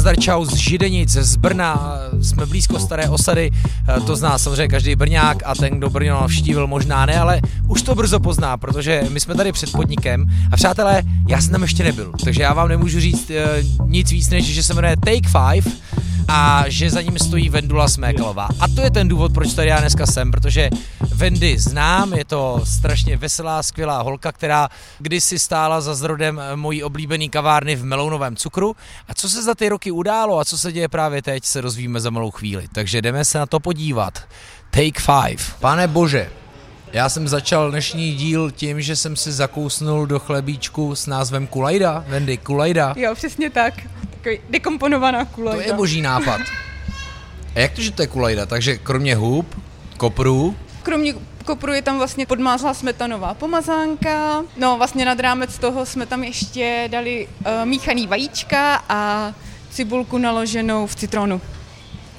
nazdar čau z Židenic, z Brna, jsme blízko staré osady, eh, to zná samozřejmě každý Brňák a ten, kdo Brno navštívil, možná ne, ale už to brzo pozná, protože my jsme tady před podnikem. A přátelé, já jsem tam ještě nebyl, takže já vám nemůžu říct eh, nic víc, než že se jmenuje Take 5 a že za ním stojí Vendula Smékalová. A to je ten důvod, proč tady já dneska jsem, protože Vendy znám, je to strašně veselá, skvělá holka, která kdysi stála za zrodem mojí oblíbený kavárny v Melounovém cukru. A co se za ty roky událo a co se děje právě teď, se rozvíme za malou chvíli. Takže jdeme se na to podívat. Take five. Pane bože, já jsem začal dnešní díl tím, že jsem si zakousnul do chlebíčku s názvem Kulajda. Vendy, Kulajda. Jo, přesně tak. Takový dekomponovaná kulajda. To je boží nápad. A jak to, že to je kulajda? Takže kromě hub, kopru, Kromě kopru je tam vlastně podmázlá smetanová pomazánka. No vlastně nad rámec toho jsme tam ještě dali uh, míchaný vajíčka a cibulku naloženou v citronu.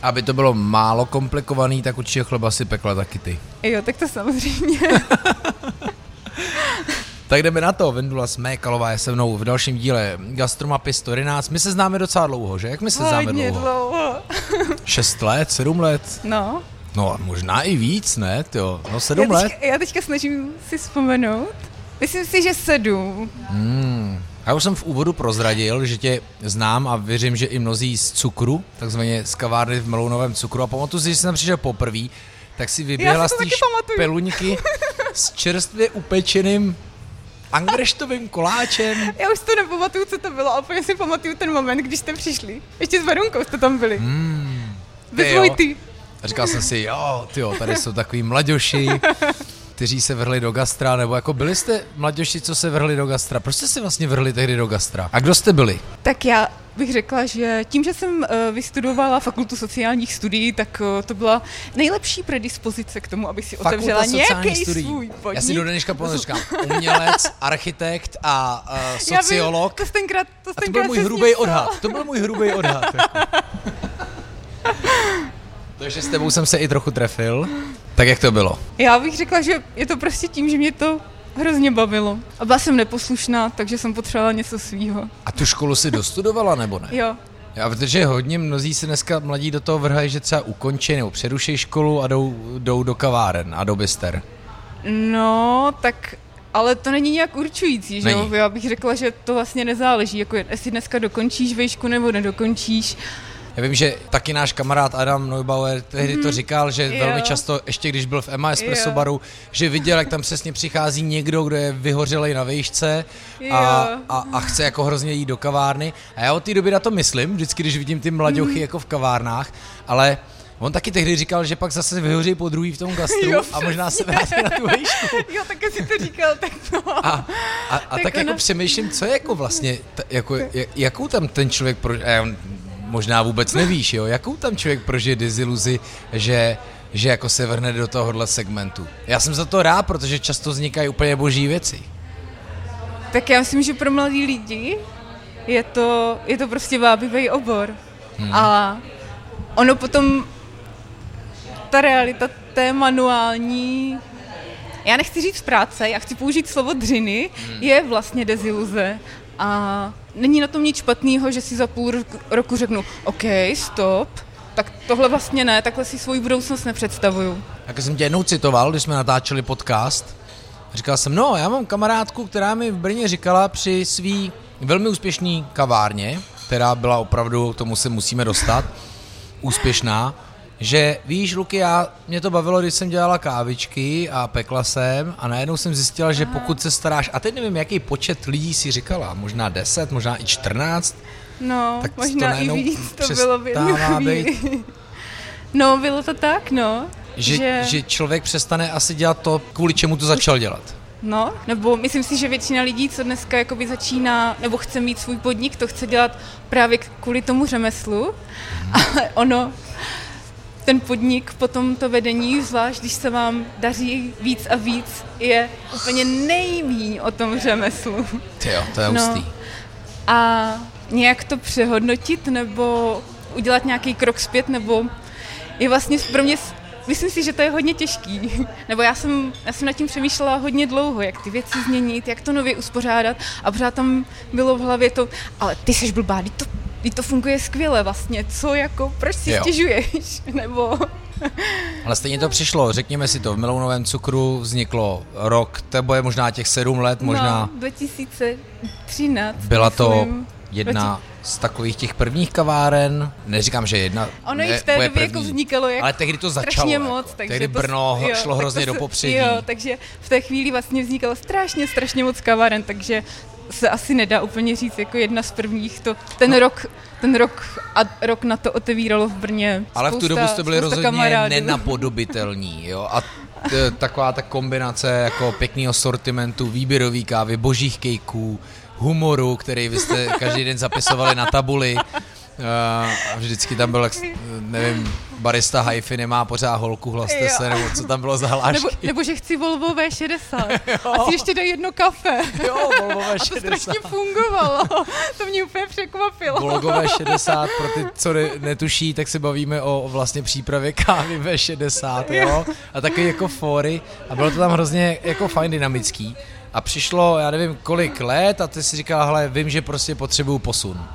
Aby to bylo málo komplikovaný, tak určitě chleba si pekla taky ty. Jo, tak to samozřejmě. tak jdeme na to. Vendula Smékalová je se mnou v dalším díle Gastromapy 111. My se známe docela dlouho, že? Jak my se známe dlouho? dlouho. Šest let, sedm let? No. No, možná i víc, ne? Jo, no sedm já teďka, let. Já teďka snažím si vzpomenout. Myslím si, že sedm. Hmm. Já už jsem v úvodu prozradil, že tě znám a věřím, že i mnozí z cukru, takzvaně z kavárny v Melounovém cukru. A pamatuju si, že jsem přišel poprvé, tak si vyběhla z té špeluňky s čerstvě upečeným angreštovým koláčem. Já už to nepamatuju, co to bylo, ale si pamatuju ten moment, když jste přišli. Ještě s Verunkou jste tam byli. Hmm. Bez ty. A říkal jsem si, jo, tyjo, tady jsou takový mladoši, kteří se vrhli do gastra, nebo jako byli jste mladoši, co se vrhli do gastra? Proč jste se vlastně vrhli tehdy do gastra? A kdo jste byli? Tak já bych řekla, že tím, že jsem uh, vystudovala fakultu sociálních studií, tak uh, to byla nejlepší predispozice k tomu, abych si Fakulta otevřela nějaký studií. svůj podnik. Já si do dneška říkám, umělec, architekt a uh, sociolog. Já vím, to tenkrát, to, a to byl můj hrubý odhad. To byl můj hrubý odhad. Jako. Takže s tebou jsem se i trochu trefil. Tak jak to bylo? Já bych řekla, že je to prostě tím, že mě to hrozně bavilo. A byla jsem neposlušná, takže jsem potřebovala něco svýho. A tu školu si dostudovala nebo ne? Jo. Já, protože hodně mnozí se dneska mladí do toho vrhají, že třeba ukončí nebo přeruší školu a jdou, jdou do kaváren a do byster. No, tak ale to není nějak určující, že jo? Já bych řekla, že to vlastně nezáleží, jako jestli dneska dokončíš vejšku nebo nedokončíš. Já vím, že taky náš kamarád Adam Neubauer tehdy mm, to mhm. říkal, že jo. velmi často, ještě když byl v Emma Espresso jo. baru, že viděl, jak tam přesně přichází někdo, kdo je vyhořelej na výšce a, a, a chce jako hrozně jít do kavárny. A já od té doby na to myslím, vždycky, když vidím ty mladěchy mm. jako v kavárnách, ale On taky tehdy říkal, že pak zase vyhoří po druhý v tom gastru jo, a možná se vrátí na tu výšku. Jo, tak si to říkal, tak no. A, a, a tak, tak jako přemýšlím, co je jako vlastně, t, jako, jakou tam ten člověk, pro, možná vůbec nevíš, jo, jakou tam člověk prožije deziluzi, že že jako se vrhne do tohohle segmentu. Já jsem za to rád, protože často vznikají úplně boží věci. Tak já myslím, že pro mladí lidi je to, je to prostě vábivý obor. Hmm. A ono potom, ta realita té manuální, já nechci říct práce, já chci použít slovo dřiny, hmm. je vlastně deziluze. A není na tom nic špatného, že si za půl roku řeknu, OK, stop, tak tohle vlastně ne, takhle si svoji budoucnost nepředstavuju. Jak jsem tě jednou citoval, když jsme natáčeli podcast, říkal jsem, no, já mám kamarádku, která mi v Brně říkala při svý velmi úspěšný kavárně, která byla opravdu, tomu se musíme dostat, úspěšná, že víš, Luky, já, mě to bavilo, když jsem dělala kávičky a pekla jsem a najednou jsem zjistila, že pokud se staráš, a teď nevím, jaký počet lidí si říkala, možná 10, možná i 14, no, tak možná to i víc, to bylo v být. No, bylo to tak, no. Že, že... že člověk přestane asi dělat to, kvůli čemu to začal dělat. No, nebo myslím si, že většina lidí, co dneska jakoby začíná, nebo chce mít svůj podnik, to chce dělat právě kvůli tomu řemeslu, hmm. ale ono ten podnik, potom to vedení, zvlášť když se vám daří víc a víc, je úplně nejmíň o tom řemeslu. Jo, to je no. hustý. A nějak to přehodnotit nebo udělat nějaký krok zpět, nebo je vlastně pro mě, myslím si, že to je hodně těžký. Nebo já jsem, já jsem nad tím přemýšlela hodně dlouho, jak ty věci změnit, jak to nově uspořádat a pořád tam bylo v hlavě to, ale ty seš blbá, to Teď to funguje skvěle vlastně, co jako, proč si Jo. stěžuješ, nebo... Ale stejně to přišlo, řekněme si to, v Melounovém cukru vzniklo rok, to je možná těch sedm let, možná No, 2013. byla to myslím. jedna z takových těch prvních kaváren, neříkám, že jedna, Ono i v té době jako vznikalo jako ale tehdy to začalo. strašně jako. moc. Takže tehdy to, Brno jo, šlo hrozně to do se- popředí. Jo, takže v té chvíli vlastně vznikalo strašně, strašně moc kaváren, takže se asi nedá úplně říct jako jedna z prvních. To, ten rok, ten rok a rok na to otevíralo v Brně. Ale v tu dobu jste byli rozhodně kamarádů. nenapodobitelní, jo, a t- taková ta kombinace jako pěkného sortimentu, výběrový kávy, božích kejků, humoru, který vy jste každý den zapisovali na tabuli. Uh, a vždycky tam byl, nevím, barista Haifi nemá pořád holku, hlaste Jo. se, nebo co tam bylo za hlášky. Nebo, nebo že chci Volvo V60. A si ještě dej jedno kafe. Jo, Volvové A to 60. strašně fungovalo. To mě úplně překvapilo. Volgové 60, pro ty, co ne, netuší, tak se bavíme o vlastně přípravě kávy ve 60, jo? A taky jako fóry. A bylo to tam hrozně jako fajn dynamický. A přišlo, já nevím, kolik let a ty si říkala, hele, vím, že prostě potřebuju posun.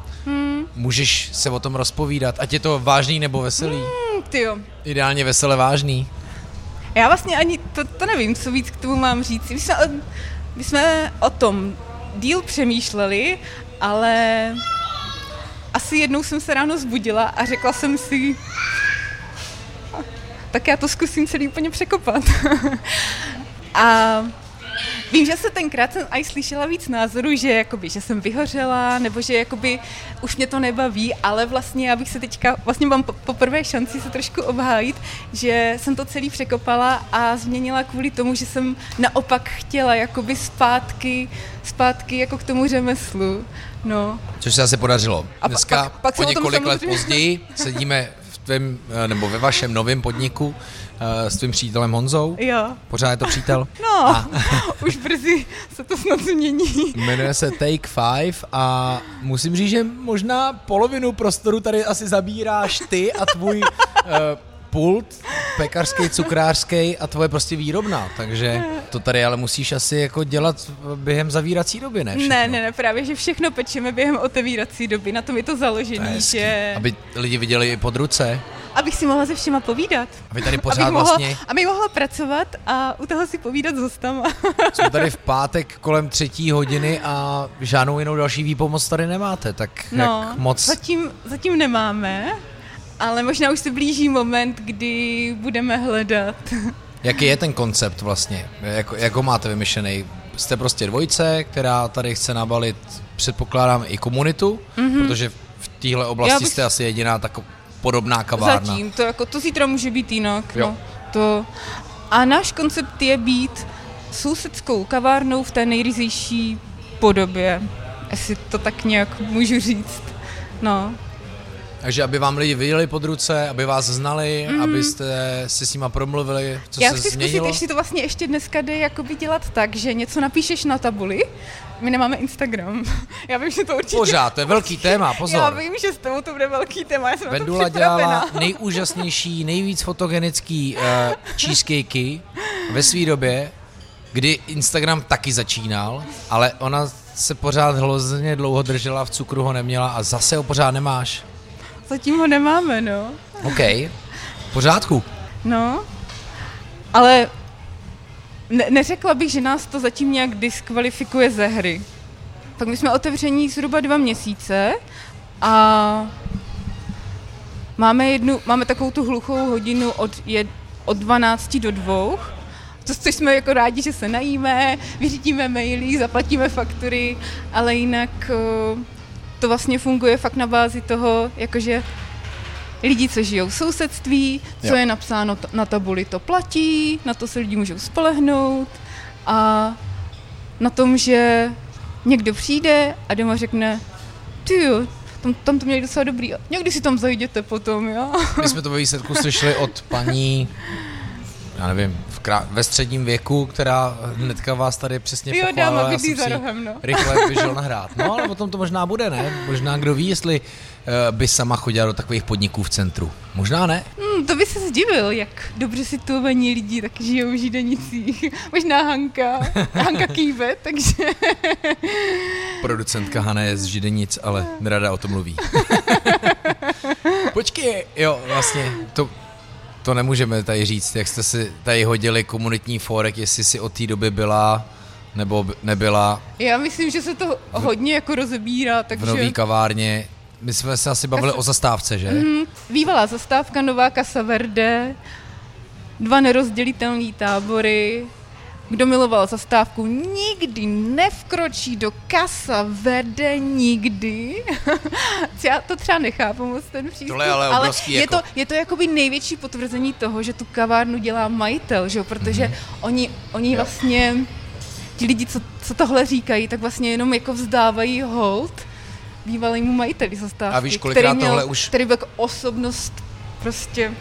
Hmm. Můžeš se o tom rozpovídat, ať je to vážný nebo veselý. Hm, Tyjo, Ideálně vesele vážný. Já vlastně ani to, to nevím, co víc k tomu mám říct. My jsme, o- my jsme o tom díl přemýšleli, ale asi jednou jsem se ráno zbudila a řekla jsem si, tak já to zkusím celý úplně překopat. a Vím, že se tenkrát jsem aj slyšela víc názorů, že, jakoby, že jsem vyhořela, nebo že jakoby, už mě to nebaví, ale vlastně já bych se teďka, vlastně mám po- poprvé šanci se trošku obhájit, že jsem to celý překopala a změnila kvůli tomu, že jsem naopak chtěla jakoby zpátky, zpátky jako k tomu řemeslu. No. Což se asi podařilo. A Dneska pak- pak o jsem o tom několik let později sedíme v tvém, eh, nebo ve vašem novém podniku s tvým přítelem Honzou. Jo. Pořád je to přítel? No, A už brzy se to snad změní. jmenuje se Take Five a musím říct, že možná polovinu prostoru tady asi zabíráš ty a tvůj uh, pult pekařský, cukrářský a tvoje prostě výrobna, takže to tady ale musíš asi jako dělat během zavírací doby, ne? všechno? Ne, ne, ne, právě, že všechno pečeme během otevírací doby, na tom je to To je založený, hezký. že... Aby lidi viděli i pod ruce. Abych si mohla se všema povídat. A vy tady pořád abych mohla, vlastně, Abych mohla pracovat a u toho si povídat s hostama. jsme tady v pátek kolem třetí hodiny a žádnou jinou další výpomoc tady nemáte, tak No, jak moc... zatím, zatím nemáme, ale možná už se blíží moment, kdy budeme hledat. Jaký je ten koncept vlastně? Jak, jak ho máte vymyšlený? Jste prostě dvojce, která tady chce nabalit, předpokládám, i komunitu, mm-hmm. protože v téhle oblasti bych- jste asi jediná tak podobná kavárna. Zatím, to, jako, to zítra může být jinak. Jo. No, to. A náš koncept je být sousedskou kavárnou v té nejryzejší podobě. Jestli to tak nějak můžu říct. No. Takže aby vám lidi viděli pod ruce, aby vás znali, mm. abyste si s nima promluvili, co Já se chci zkusit, změnilo. jestli to vlastně ještě dneska jde jakoby dělat tak, že něco napíšeš na tabuli, my nemáme Instagram. Já vím, že to určitě... Pořád, to je velký téma, Já pozor. vím, že s tebou to bude velký téma, já jsem Vendula na to dělala nejúžasnější, nejvíc fotogenický uh, cheesecakey ve své době, kdy Instagram taky začínal, ale ona se pořád hrozně dlouho držela, v cukru ho neměla a zase ho pořád nemáš. Zatím ho nemáme, no. OK, v pořádku. No, ale ne- neřekla bych, že nás to zatím nějak diskvalifikuje ze hry. Tak my jsme otevření zhruba dva měsíce a máme jednu, máme takovou tu hluchou hodinu od, jed, od 12 do 2, to, což jsme jako rádi, že se najíme, vyřídíme maily, zaplatíme faktury, ale jinak eh, to vlastně funguje fakt na bázi toho, jakože lidi, co žijou v sousedství, co Jo. je napsáno t- na tabuli, to platí, na to se lidi můžou spolehnout a na tom, že někdo přijde a doma řekne, ty jo, tam, tam to měli docela dobrý, někdy si tam zajděte potom, jo. My jsme to ve výsledku slyšeli od paní já nevím, krá- ve středním věku, která hnedka vás tady přesně Jo, pochválila. dáma já bydlí jsem za si rohem, no. rychle vyšel nahrát. No, ale potom to možná bude, ne? Možná kdo ví, jestli uh, by sama chodila do takových podniků v centru. Možná ne. Hmm, to by se zdivil, jak dobře situovaní lidi tak žijou v Židenicích. Možná Hanka, Hanka kýve, takže Producentka Hana je z Židenic, ale nerada o tom mluví. Počkej, jo, vlastně, to, to nemůžeme tady říct, jak jste si tady hodili komunitní fórek, jestli si od té doby byla nebo nebyla já myslím, že se to hodně jako rozebírá, v takže... nový kavárně. My jsme se asi bavili o zastávce, že? Mhm, Bývalá zastávka, nová Casa Verde, dva nerozdělitelné tábory. Kdo miloval zastávku, nikdy nevkročí do Casa Verde, nikdy. Já to třeba nechápu moc ten přístup, Tohle ale obrovský je, jako- to, je to jakoby největší potvrzení toho, že tu kavárnu dělá majitel, že? jo? protože oni, oni Jo. vlastně, ti lidi, co, co tohle říkají, tak vlastně jenom jako vzdávají hold bývalému majiteli zastávky. A víš, který tohle už- Který byl jako osobnost prostě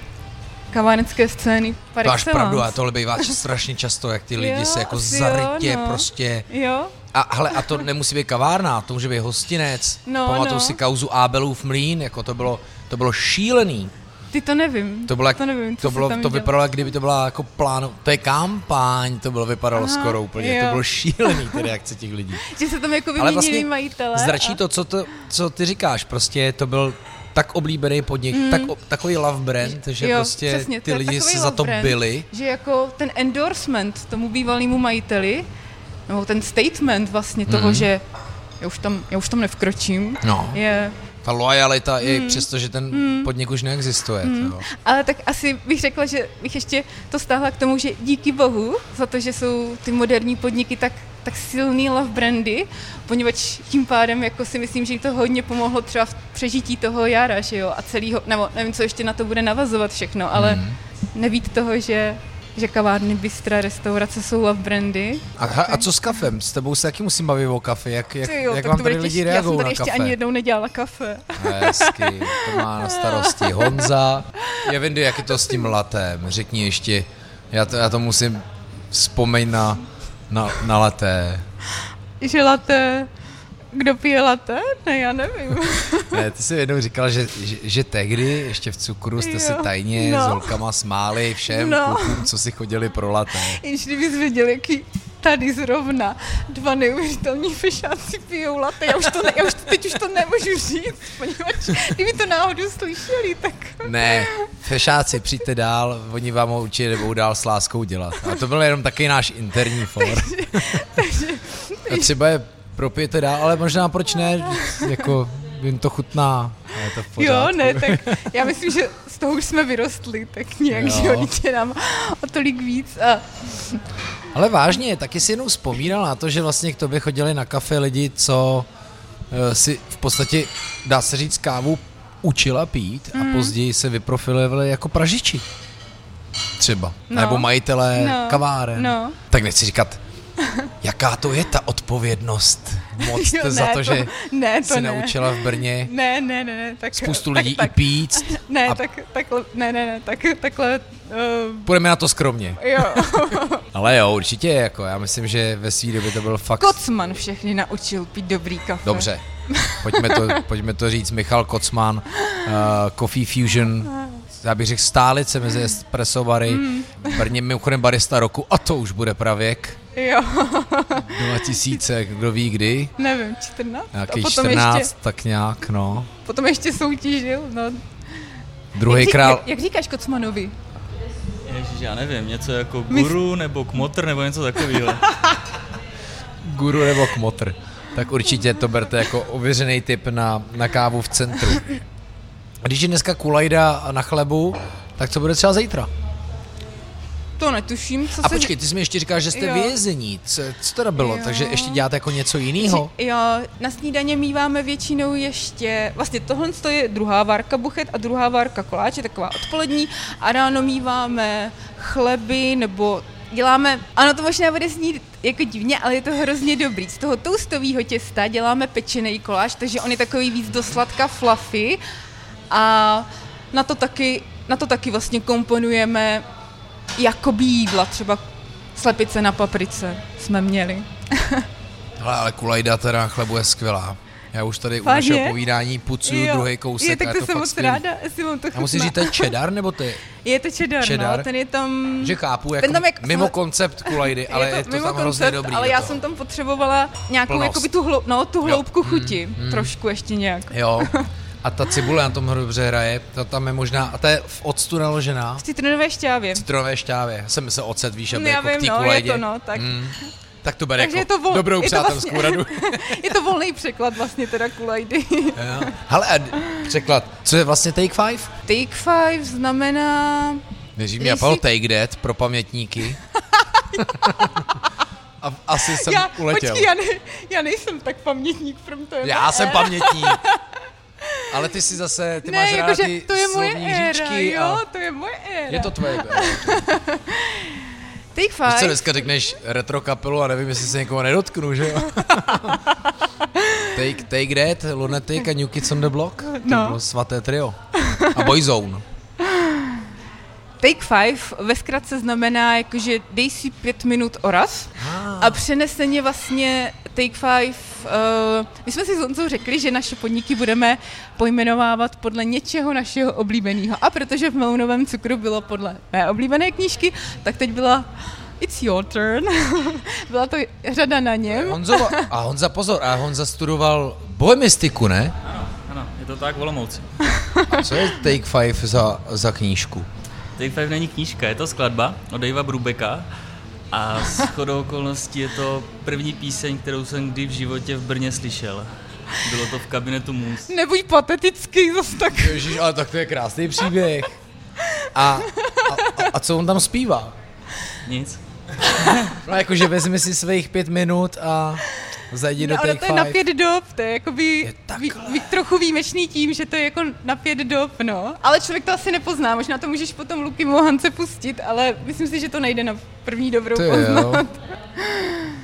kavárenské scény par To máš pravdu, a tohle bývá strašně často, jak ty lidi Jo, se jako zarytě jo, no. prostě... Jo, A, hele, a to nemusí být kavárna, to může být hostinec. No, Pamatuju no. si kauzu Abelův mlín, jako to bylo, to bylo šílený. ty to nevím. To bylo, jak, to nevím, to, bylo, to vypadalo, jak kdyby to byla jako plán, to je kampaň, to bylo vypadalo Aha, skoro úplně, jo. to bylo šílený, ty reakce těch lidí. Že se tam jako vyměnili vlastně majitele. Zračí a- to, co, to, co ty říkáš, prostě to byl tak oblíbený podnik, mm. tak, takový love brand, že jo, prostě přesně, ty lidi se za to brand, byli. Že jako ten endorsement tomu bývalému majiteli, nebo ten statement vlastně toho, Mhm. že já už tam, já už tam nevkročím, No. je Ta lojalita i Mm. přesto, že ten podnik už neexistuje. Mm. to. Ale tak asi bych řekla, že bych ještě to stáhla k tomu, že díky bohu za to, že jsou ty moderní podniky tak, tak silný love brandy, poněvadž tím pádem jako si myslím, že jim to hodně pomohlo třeba v přežití toho jara, že jo, a celého, nebo nevím, co ještě na to bude navazovat všechno, ale Mm. nebýt toho, že že kavárny, bystra, restaurace jsou love brandy. A, a, co s kafem? S tebou se taky musím bavit o kafe. Jak, jak, Ty jo, jak vám tady lidi těžký. Já jsem reagují tady ještě kafe? ani jednou nedělala kafe. Hezky, to má na starosti Honza. Já vím, jak je to s tím latem. Řekni ještě, já to, já to musím vzpomeň na, na, na laté. Že latte, kdo pije latte? Ne, já nevím. Ne, ty jsi jednou říkal, že, že, že tehdy ještě v cukru jste se Jo, tajně no. s holkama smáli všem No. klukům, co si chodili pro laté. Jenže kdybys věděl, jaký tady zrovna dva neuvěřitelní fešáci pijou latte. Já už to, ne, já už to, teď už to nemůžu říct, poněvadž kdyby to náhodou slyšeli, tak... Ne, fešáci, přijďte dál, oni vám ho určitě nebudou dál s láskou dělat. A to byl jenom taky náš interní for. A třeba je propijete dál, ale možná proč ne, jako jim to chutná. A je to v Jo, ne, tak já myslím, že z toho už jsme vyrostli, tak nějak, Jo. že jo, dítě nám o tolik víc. A Ale vážně, taky si jenom vzpomínal na to, že vlastně k tobě chodili na kafe lidi, co eh, si v podstatě, dá se říct, kávu učila pít a později se vyprofilovali jako pražiči. Třeba. No. Nebo majitelé No. kaváren. No. Tak nechci říkat, jaká to je ta odpovědnost moc Jo, za ne, to, že ne, to si ne. naučila v Brně Ne, ne, ne, ne, tak... spoustu lidí tak, i pít. Ne, a- tak, takhle, ne, ne, ne, tak, takhle, uh, Půjdeme na to skromně. jo. Ale jo, určitě, jako já myslím, že ve své době to byl fakt... Kocman všechny naučil pít dobrý kafe. Dobře, pojďme to, pojďme to říct. Michal Kocman, uh, Coffee Fusion, já bych řekl stálice mezi espresso bary. Mm. Brně mimochodem barista roku a to už bude pravěk. Jo, 2000, kdo ví kdy. nevím, 14? Nějaký a potom 14, ještě, tak nějak, no. potom ještě soutěžil, no. Druhý jak, král, Jak, jak říkáš Kocmanovi? Ježiš, já nevím, něco jako My- guru nebo kmotr nebo něco takového. guru nebo kmotr. Tak určitě to berte jako ověřený tip na, na kávu v centru. A když je dneska kulajda na chlebu, tak co bude třeba zítra? To netuším, co A se... počkej, ty jsi mi ještě říkal, že jste Jo. vězení. Co, co teda bylo? Jo. Takže ještě děláte jako něco jiného? Jo, na snídaně míváme většinou ještě, vlastně tohle to je druhá várka buchet a druhá várka koláče, taková odpolední a ráno míváme chleby nebo děláme, ano to možná bude znít jako divně, ale je to hrozně dobrý. Z toho toustového těsta děláme pečený koláč, takže on je takový víc do sladka fluffy a na to taky, na to taky vlastně komponujeme jakoby jídla, třeba slepice na paprice jsme měli. Hele, ale kulajda teda chlebu je skvělá. Já už tady u Fakt našeho je? povídání pucuju Jo. druhý kousek Je, tak a to je to jsem moc skvělý. ráda, jestli mám to Já musím chutná. říct, to je cheddar, nebo to je, Je to cheddar, Cheddar? no, ten je tam... že chápu, jako tam jak- mimo koncept kulajdy, ale je to, mimo tam hrozně koncept, dobrý. Ale já jsem tam potřebovala nějakou, Plnost. jakoby tu, hlou, no, tu hloubku Mm, chuti, trošku ještě nějak. Jo, a ta cibule na tom dobře hraje, to tam je možná, a ta je v octu naložená, V citronové šťávě. citronové šťávě. Já jsem myslel ocet, víš, aby No, jako vím, no, je to, no, tak- Mm, tak to bere Takže jako je to vol, dobrou je to přátelskou vlastně, radu. je to volný překlad vlastně teda kulajdy. Jo. Hele, a překlad, co je vlastně Take Five? Take five znamená... Nejdřív Jestli- napadlo Take That pro pamětníky. a asi jsem já, uletěl. Počkej, já, ne, já nejsem tak pamětník, from to je Já jsem pamětník. Ale ty si zase, ty Ne, máš ráda jakože ty to je moje éra, jo, a to je moje éra. je to tvoje. Take Víš co, five, dneska řekneš retro kapelu a nevím, jestli se někoho nedotknu, že jo? take, take That, Lunatic a New Kids on the Block. To No. bylo svaté trio. A Boyzone. take five ve zkratce znamená, jakože dej si pět minut oraz a přeneseně vlastně take five, uh, my jsme si s Honzou řekli, že naše podniky budeme pojmenovávat podle něčeho našeho oblíbeného. A protože v Melunovém cukru bylo podle mé oblíbené knížky, tak teď byla It's your turn. byla to řada na něm. Honzo, a Honza, pozor, a Honza studoval bohemistiku, ne? Ano, ano, je to tak v Olomouci. A co je Take Five za, za knížku? Take Five není knížka, je to skladba od Davea Brubeka a s chodou okolností je to první píseň, kterou jsem kdy v životě v Brně slyšel. Bylo to v kabinetu Mus. Nebuď patetický, zase tak. Ježíš, ale tak to je krásný příběh. A, a, a, a co on tam zpívá? Nic. No jakože vezmi si svých pět minut a zajdi do No, ale Take to je na Five. pět dob, to je jakoby Je vý, takhle. vý, trochu výjimečný tím, že to je jako na pět dob, no. Ale člověk to asi nepozná, možná to můžeš potom Luky Mohance pustit, ale myslím si, že to nejde na první dobrou To jo. poznat.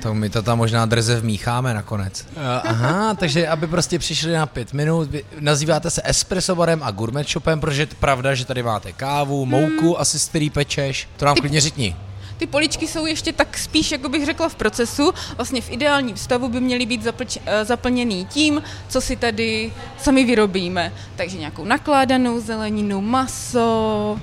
Tak my to tam možná drze vmícháme nakonec. Aha, takže aby prostě přišli na pět minut, vy nazýváte se espresso barem a gourmet shopem, protože je to pravda, že tady máte kávu, mouku, asi z který pečeš. To nám Ty- klidně řekni. Ty poličky jsou ještě tak spíš, jako bych řekla, v procesu. Vlastně v ideálním stavu by měly být zaplč, eh, zaplněný tím, co si tady sami vyrobíme. Takže nějakou nakládanou zeleninu, maso,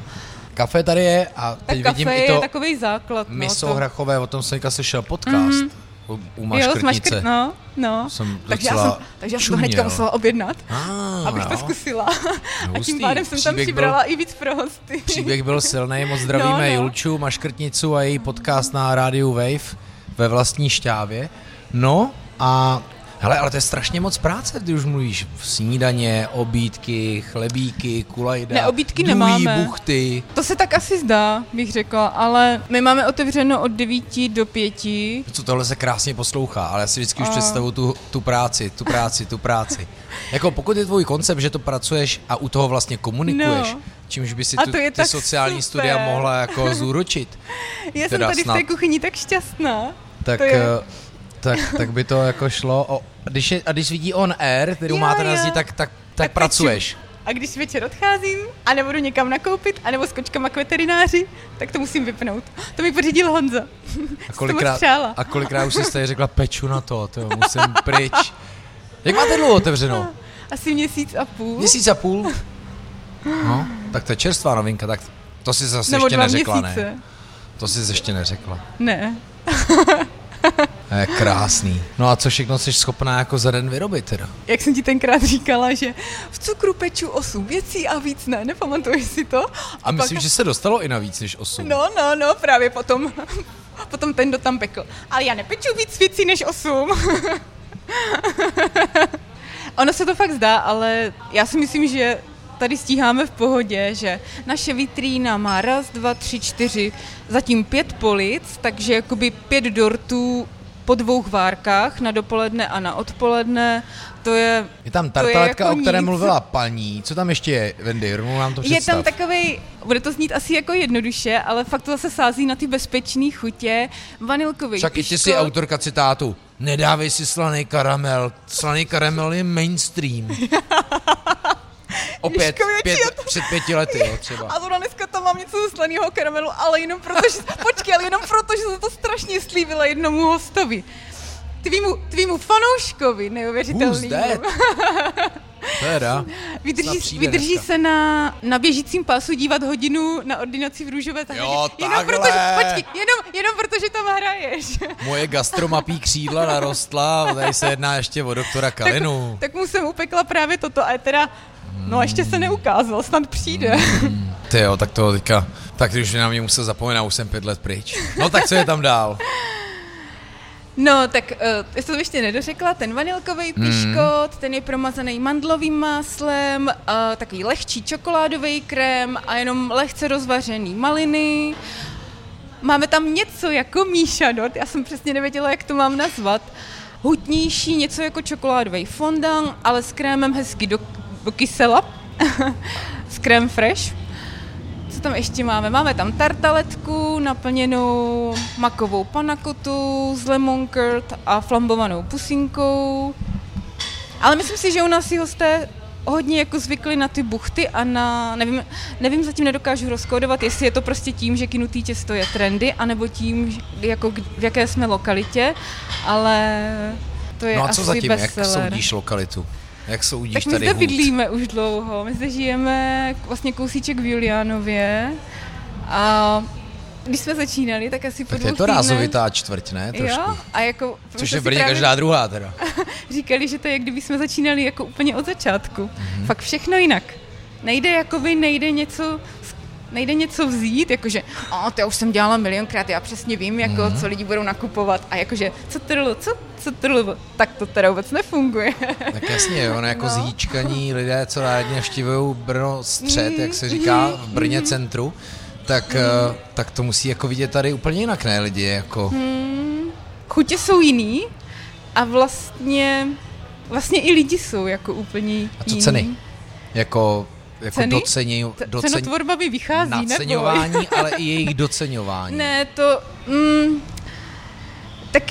Kafe tady je a tak teď kafe vidím i je to takový základ. miso no, to- hrachové, o tom jsem teďka slyšel podcast. U, u Jo, maškrt, no, no. Jsem takže já jsem, takže já jsem to hnedka musela objednat, Ah, abych to jo. zkusila. A Hustý. tím pádem jsem tam Příběh přibrala i víc pro hosty. Příběh byl silný, moc zdravíme No, no, no. no. Julču, Maškrtnicu a její podcast na rádiu Wave ve vlastní šťávě. No a hele, ale to je strašně moc práce, když už mluvíš. Snídaně, obídky, chlebíky, kulajda, Ne, obídky důjí, nemáme. buchty. To se tak asi zdá, bych řekla, ale my máme otevřeno od 9 do 5. Co tohle se krásně poslouchá, ale já si vždycky už A- představu tu, tu práci, tu práci, tu práci. Jako pokud je tvůj koncept, že to pracuješ a u toho vlastně komunikuješ, No. čímž by si tu, to je ty sociální super. studia mohla jako zúročit. Já Teda jsem tady snad. v té kuchyni tak šťastná. tak, To je- eh, tak, tak by to jako šlo. O, a když, je, a když vidí on air, kterou Jo, máte na jo. zdi, tak, tak, tak, Tak pracuješ. A když večer odcházím a nebudu někam nakoupit, anebo s kočkama k veterináři, tak to musím vypnout. To mi pořídil Honza. A kolikrát, a kolikrát už tady řekla, peču na to, to musím pryč. Jak máte dlouho otevřeno? Asi měsíc a půl. Měsíc a půl? No, tak to je čerstvá novinka, tak to si zase nebo ještě neřekla, měsíce. ne? To si ještě neřekla. Ne. Je krásný. No a co všechno jsi schopná jako za den vyrobit teda? Jak jsem ti tenkrát říkala, že v cukru peču 8 věcí a víc ne, nepamatuješ si to? A myslím, že se dostalo i na víc než 8. No, no, no, právě potom, potom ten, kdo tam pekl. Ale já nepeču víc věcí než 8. ono se to fakt zdá, ale já si myslím, že tady stíháme v pohodě, že naše vitrína má raz, dva, tři, čtyři, zatím pět polic, takže jakoby pět dortů po dvou várkách, na dopoledne a na odpoledne. To je Je tam To je tartaletka, jako o které nic. mluvila paní. Co tam ještě je, Wendy? Rovnou nám to Je představ. tam takový, bude to znít asi jako jednoduše, ale fakt to zase sází na ty bezpečné chutě. Vanilkový Však i ty piškot. jsi autorka citátu. Nedávej si slaný karamel. Slaný karamel je mainstream. Opět, pět, je to- před pěti lety, jo, třeba. A zrovna dneska mám něco ze slaného karamelu, ale jenom proto, že, počkej, ale jenom proto, že jsem to strašně slíbila jednomu hostovi. Tvýmu, tvýmu fanouškovi, neuvěřitelný. Teda. Vydrží, vydrží se na, na běžícím pásu dívat hodinu na ordinaci v růžové zahradě. Jo, jenom proto, počkej, jenom, jenom protože tam hraješ. Moje gastromapí křídla narostla, tady se jedná ještě o doktora Kalinu. Tak, tak mu jsem upekla právě toto a teda, no ještě se neukázal, snad přijde. Ty jo, tak to teďka, tak už na mě musel zapomenout, už jsem pět let pryč. No tak co je tam dál? No, tak uh, jsem to ještě nedořekla, ten vanilkový hmm. piškot, mm. ten je promazaný mandlovým máslem, uh, takový lehčí čokoládový krém a jenom lehce rozvařený maliny. Máme tam něco jako míšanot, já jsem přesně nevěděla, jak to mám nazvat. Hutnější, něco jako čokoládový fondant, ale s krémem hezky do, do kysela. s krém fresh co tam ještě máme? Máme tam tartaletku naplněnou makovou panakotu s lemon curd a flambovanou pusinkou. Ale myslím si, že u nás si hosté hodně jako zvykli na ty buchty a na, nevím, nevím, zatím nedokážu rozkódovat, jestli je to prostě tím, že kinutý těsto je trendy, anebo tím, jako v jaké jsme lokalitě, ale to je No a co asi zatím, bestseller. jak soudíš lokalitu? Jak soudíš tak my tady zde hůd? bydlíme už dlouho, my zde žijeme vlastně kousíček v Juliánově a když jsme začínali, tak asi po Tak dvou je to týdnech- rázovitá čtvrť, ne? Trošku. Jo, a jako... Což je v Brně právě každá druhá teda. Říkali, že to je, kdyby jsme začínali jako úplně od začátku. Mhm. Mm-hmm. Fakt všechno jinak. Nejde jakoby, nejde něco nejde něco vzít, jakože, a to já už jsem dělala milionkrát, já přesně vím, jako, Mhm. mm-hmm. co lidi budou nakupovat a jakože, co trlo, co, co trlo, tak to teda vůbec nefunguje. Tak jasně, ono jako No. zhýčkaní lidé, co rádi navštívují Brno střed, jak se říká, v Brně centru, tak, mm. tak to musí jako vidět tady úplně jinak, ne lidi, jako... Mm, chutě jsou jiný a vlastně, vlastně i lidi jsou jako úplně jiný. A co ceny? Jako, jako Ceny? docení, C- docení, Cenotvorba mi vychází, nebo? naceňování, ale i jejich doceňování. Ne, to... Mm, tak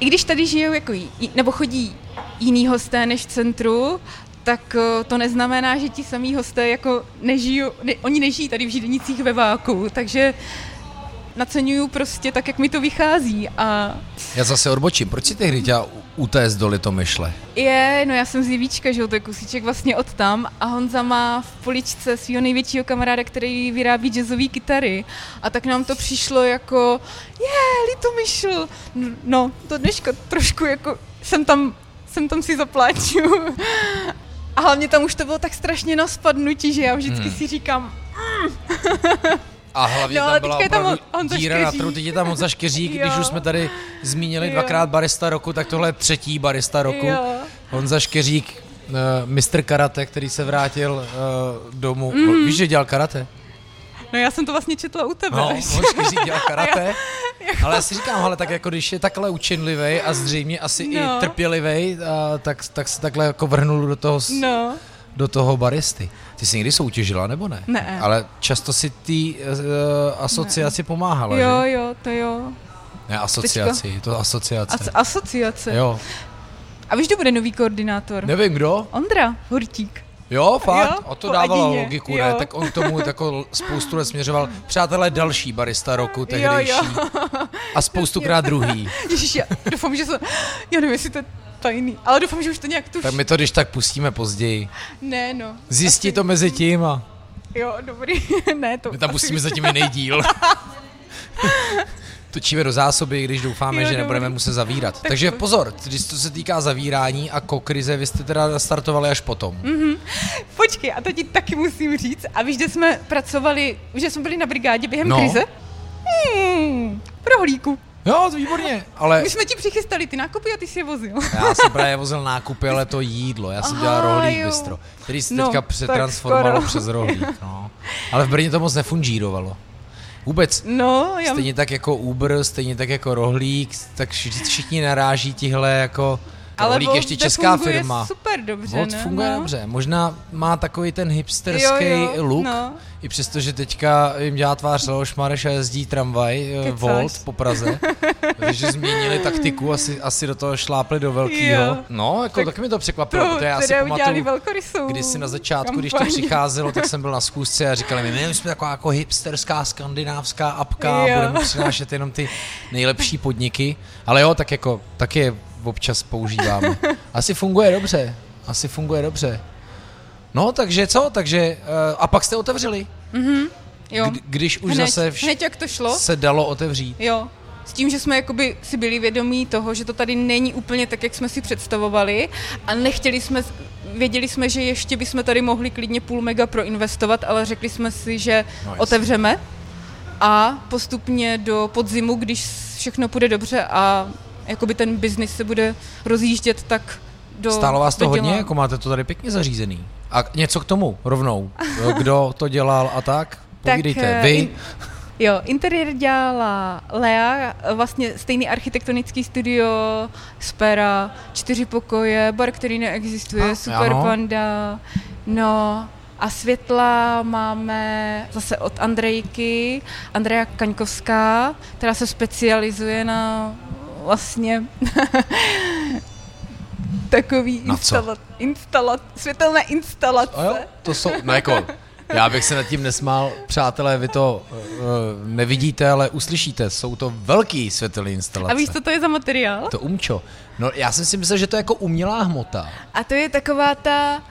i když tady žijou jako, jí- nebo chodí jiný hosté než v centru, tak eh, to neznamená, že ti samý hosté jako nežijou, ne, oni nežijí tady v Židenicích ve váku, takže naceňuju prostě tak, jak mi to vychází a Já zase odbočím, proč si tehdy chtěla utéct do Litomyšle? je, no já jsem z Jevíčka, že jo, to je kusíček vlastně od tam a Honza má v poličce svého největšího kamaráda, který vyrábí jazzové kytary a tak nám to přišlo jako, je, Litomyšl, no, to dneška trošku jako, jsem tam, jsem tam si zapláču. A hlavně tam už to bylo tak strašně na spadnutí, že já vždycky Hmm. si říkám, A hlavně No, tam byla je tam Honza díra na trhu, teď je tam Honza Škeřík, když už jsme tady zmínili Jo. dvakrát barista roku, tak tohle je třetí barista roku. jo, Honza Škeřík, uh, mistr karate, který se vrátil uh, domů. Mm. Víš, že dělal karate? no já jsem to vlastně četla u tebe. No, on Škeřík dělal karate. Ale já si říkám, ale tak jako když je takhle učenlivý a zřejmě asi No. i trpělivý, tak, tak se takhle jako vrhnul do toho, s- No, do toho baristy. Ty jsi někdy soutěžila, nebo ne? Ne. Ale často si ty uh, asociaci pomáhala, jo, že? jo, to jo. Ne, asociaci, je to asociace. As- asociace. Jo. A víš, kdo bude nový koordinátor? Nevím kdo. Ondra Hortík. Jo, fakt? Jo, a to dávalo Adině, logiku, jo. ne? Tak on k tomu jako spoustu let směřoval. Přátelé, další barista roku tehdejší. Jo, jo. A spoustukrát druhý. Ježiš, já doufám, že se... Já nevím, jestli to tajný, ale doufám, že už to nějak tuší. Tak my to když tak pustíme později. Ne, no. Zjistí asi- to mezi tím a Jo, dobrý. ne, to my tam pustíme zatím jiný díl. Točíme do zásoby, když doufáme, Jo, že dobrý. nebudeme muset zavírat. Tak Takže to- pozor, když to se týká zavírání a kokrize, vy jste teda startovali až potom. Mhm. Počkej, a to ti taky musím říct. A víš, že jsme pracovali, že jsme byli na brigádě během No. krize? Hmm, prohlíku. Jo, to výborně, ale My jsme ti přichystali ty nákupy a ty si je vozil. já jsem právě vozil nákupy, ale to jídlo. Já jsem Aha, dělal rohlík jo. bistro, který se No, teďka přetransformovalo přes rohlík. No. Ale v Brně to moc nefungírovalo. Vůbec. No, já... Stejně tak jako Uber, stejně tak jako rohlík, tak vši- všichni naráží tihle jako Krolík Volt ještě česká firma. super dobře, Volt ne? funguje no. dobře. Možná má takový ten hipsterský Jo, jo, look, no. i přesto, že teďka jim dělá tvář Leoš Mareš a jezdí tramvaj eh, Kecáš. Volt po Praze. Takže změnili taktiku, asi, asi do toho šlápli do velkého. No, jako Tak tak, mi to překvapilo, To protože já si pamatuju, velkorysou když si na začátku, když to kampaň. přicházelo, tak jsem byl na zkusce a říkali mi, my jsme taková jako hipsterská skandinávská apka Jo. budeme přinášet jenom ty nejlepší podniky. Ale jo, tak jako, tak je občas používáme. Asi funguje dobře, asi funguje dobře. No, takže co? Takže, eh, a pak jste otevřeli, Jo. Kdy- když už hned, zase vš- hned jak to šlo, se dalo otevřít. jo. S tím, že jsme jakoby si byli vědomí toho, že to tady není úplně tak, jak jsme si představovali a nechtěli jsme, věděli jsme, že ještě bychom tady mohli klidně půl mega proinvestovat, ale řekli jsme si, že No, jasně. otevřeme a postupně do podzimu, když všechno půjde dobře a jakoby ten biznis se bude rozjíždět, tak do Stálo vás to hodně, jako máte to tady pěkně zařízený. A něco k tomu rovnou. Kdo to dělal a tak? Povídejte. eh, Vy? in- Jo, interiér dělala Lea, vlastně stejný architektonický studio, Spera, čtyři pokoje, bar, který neexistuje, A, Super ano. Panda, no a světla máme zase od Andrejky, Andreja Kaňkovská, která se specializuje na vlastně takový Na instala, instala, světelné instalace. A jo, to jsou, no jako, já bych se nad tím nesmál, přátelé, vy to uh, nevidíte, ale uslyšíte, jsou to velký světelné instalace. A víš, co to je za materiál? To umčo. No já jsem si myslel, že to je jako umělá hmota. A to je taková ta,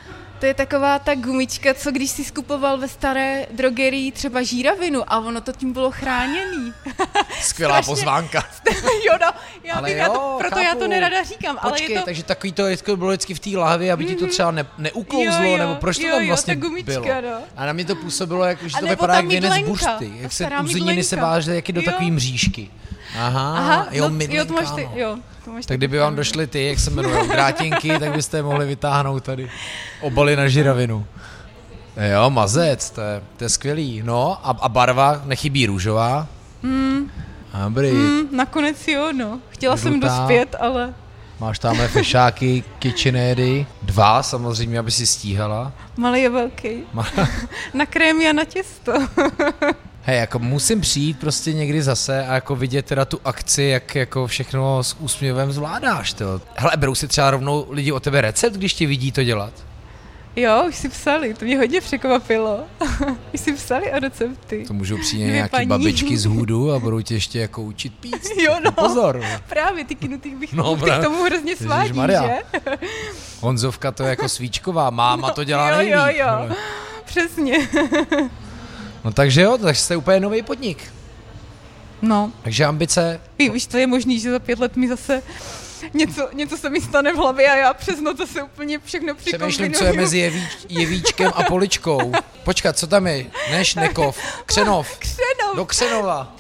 to je taková ta gumička, co když si skupoval ve staré drogerii třeba žíravinu a ono to tím bylo chráněný. Skvělá Strašně. pozvánka. jo, no, já Ale bych, já to, jo, proto já to chápu. nerada říkám, ale Počkej, je to... takže takový to vždycky bylo vždycky v té lahvi, aby ti to třeba ne, neuklouzlo, Jo, jo, nebo proč to jo, tam jo, vlastně ta gumička, bylo? no. A na mě to působilo, jako, že to vypadá jak věnec ta jak se uzeniny se váže jak je do Jo. takový mřížky. Aha, Aha, jo, no, jo, to máš ty, jo. To máš Tak kdyby vám došly ty, jak se jmenují, drátěnky, tak byste je mohli vytáhnout tady. Obaly na žiravinu. Jo, mazec, to je, to je skvělý. No a, a barva nechybí růžová. Mm. Dobrý, mm. Nakonec jo, no. Chtěla jsem Žlutá. dospět, ale máš tamhle fešáky, KitchenAidy. Dva samozřejmě, aby si stíhala. malý je velký. Ma- Na krémy a na těsto. Hej, jako musím přijít prostě někdy zase a jako vidět teda tu akci, jak jako všechno s úsměvem zvládáš, to. Hele, berou si třeba rovnou lidi o tebe recept, když tě vidí to dělat? Jo, už si psali, to mě hodně překvapilo. už si psali o recepty. To můžou přijít nějaký paní. babičky z hůdu a budou tě ještě jako učit pít. Jo, no. Pozor. Právě ty kinutých bych No, no, k tomu hrozně svádí, že? Honzovka to je jako svíčková, máma to dělá jo, nejlíp. jo, jo. vole. Přesně. No takže jo, takže jste úplně nový podnik. No, Takže ambice, Ví, víš, to je možný, že za pět let mi zase něco, něco se mi stane v hlavě a já přes noc zase úplně všechno přemýšlím, přikombinuju. co je mezi jeví, jevíčkem a poličkou. Počkat, co tam je? Neš, Nekov, Křenov, Křenov, do Křenova.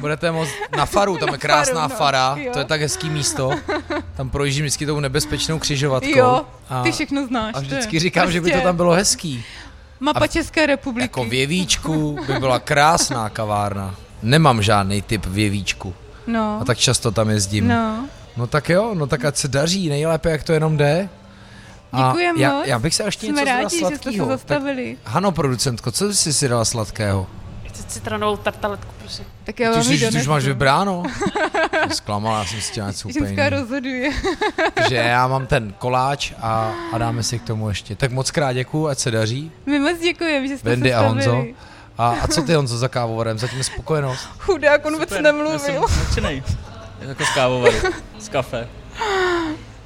Budete moct na faru, tam je krásná Faru, no, fara, jo. to je tak hezký místo. Tam projíždím vždycky tou nebezpečnou křižovatkou. Jo, ty všechno znáš. a vždycky říkám, že by to prostě tam bylo hezký. Mapa a České republiky. Jako v Jevíčku by byla krásná kavárna. Nemám žádný typ v Jevíčku. No, A tak často tam jezdím. no. No tak jo, no tak ať se daří, nejlépe, jak to jenom jde. A Děkujem já, moc. já bych se ještě Jsme něco rádi, že jste se zastavili. Tak, Hano, producentko, co jsi si dala sladkého? Citronovou tartaletku, prosím. Tak já Ty, vám jsi, ty už máš vybráno? Zklamala, já jsem si chtěla něco úplně rozhoduje. Takže já mám ten koláč a, a dáme si k tomu ještě. Tak moc krát děkuju, ať se daří. My moc děkujeme, že jste Bendy se a Honzo. stavili. A, a co ty Honzo za kávovarem? Zatím spokojenost? Chudák, on vůbec nemluvil. Já. Jako z kávovaru, z kafe.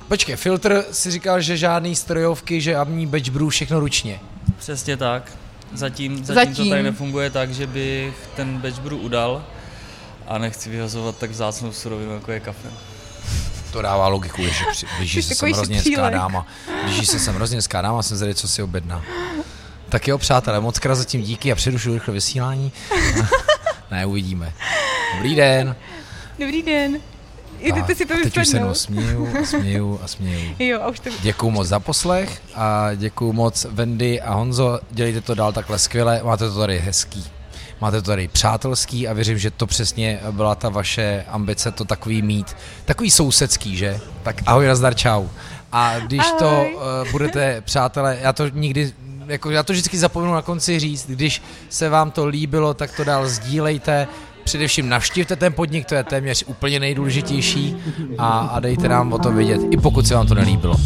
Počkej, filtr si říkal, že žádný strojovky, že amní batch brew, všechno ručně. Přesně tak. Zatím, zatím, Zatím. to tady nefunguje tak, že bych ten batch brew udal a nechci vyhazovat tak vzácnou surovinu, jako je kafe. To dává logiku, že blíží Jsi se sem hrozně hezká dáma. Blíží se sem hrozně hezká dáma, jsem zvědavý, co si objedná. Tak jo, přátelé, moc krát zatím díky a přerušu rychle vysílání. ne, uvidíme. Dobrý den. Dobrý den. Jdete Tak, si to teď už se jenom vyslechnout. směju a směju a směju. Jo, a už to... Děkuju moc za poslech a děkuju moc Wendy a Honzo, dělejte to dál takhle skvěle, máte to tady hezký. máte to tady přátelský a věřím, že to přesně byla ta vaše ambice, to takový mít, takový sousedský, že? Tak ahoj, nazdar, čau. A když ahoj. to uh, budete, přátelé, já to nikdy jako já to vždycky zapomenu na konci říct, když se vám to líbilo, tak to dál sdílejte, především navštivte ten podnik, to je téměř úplně nejdůležitější a, a dejte nám o to vědět, i pokud se vám to nelíbilo.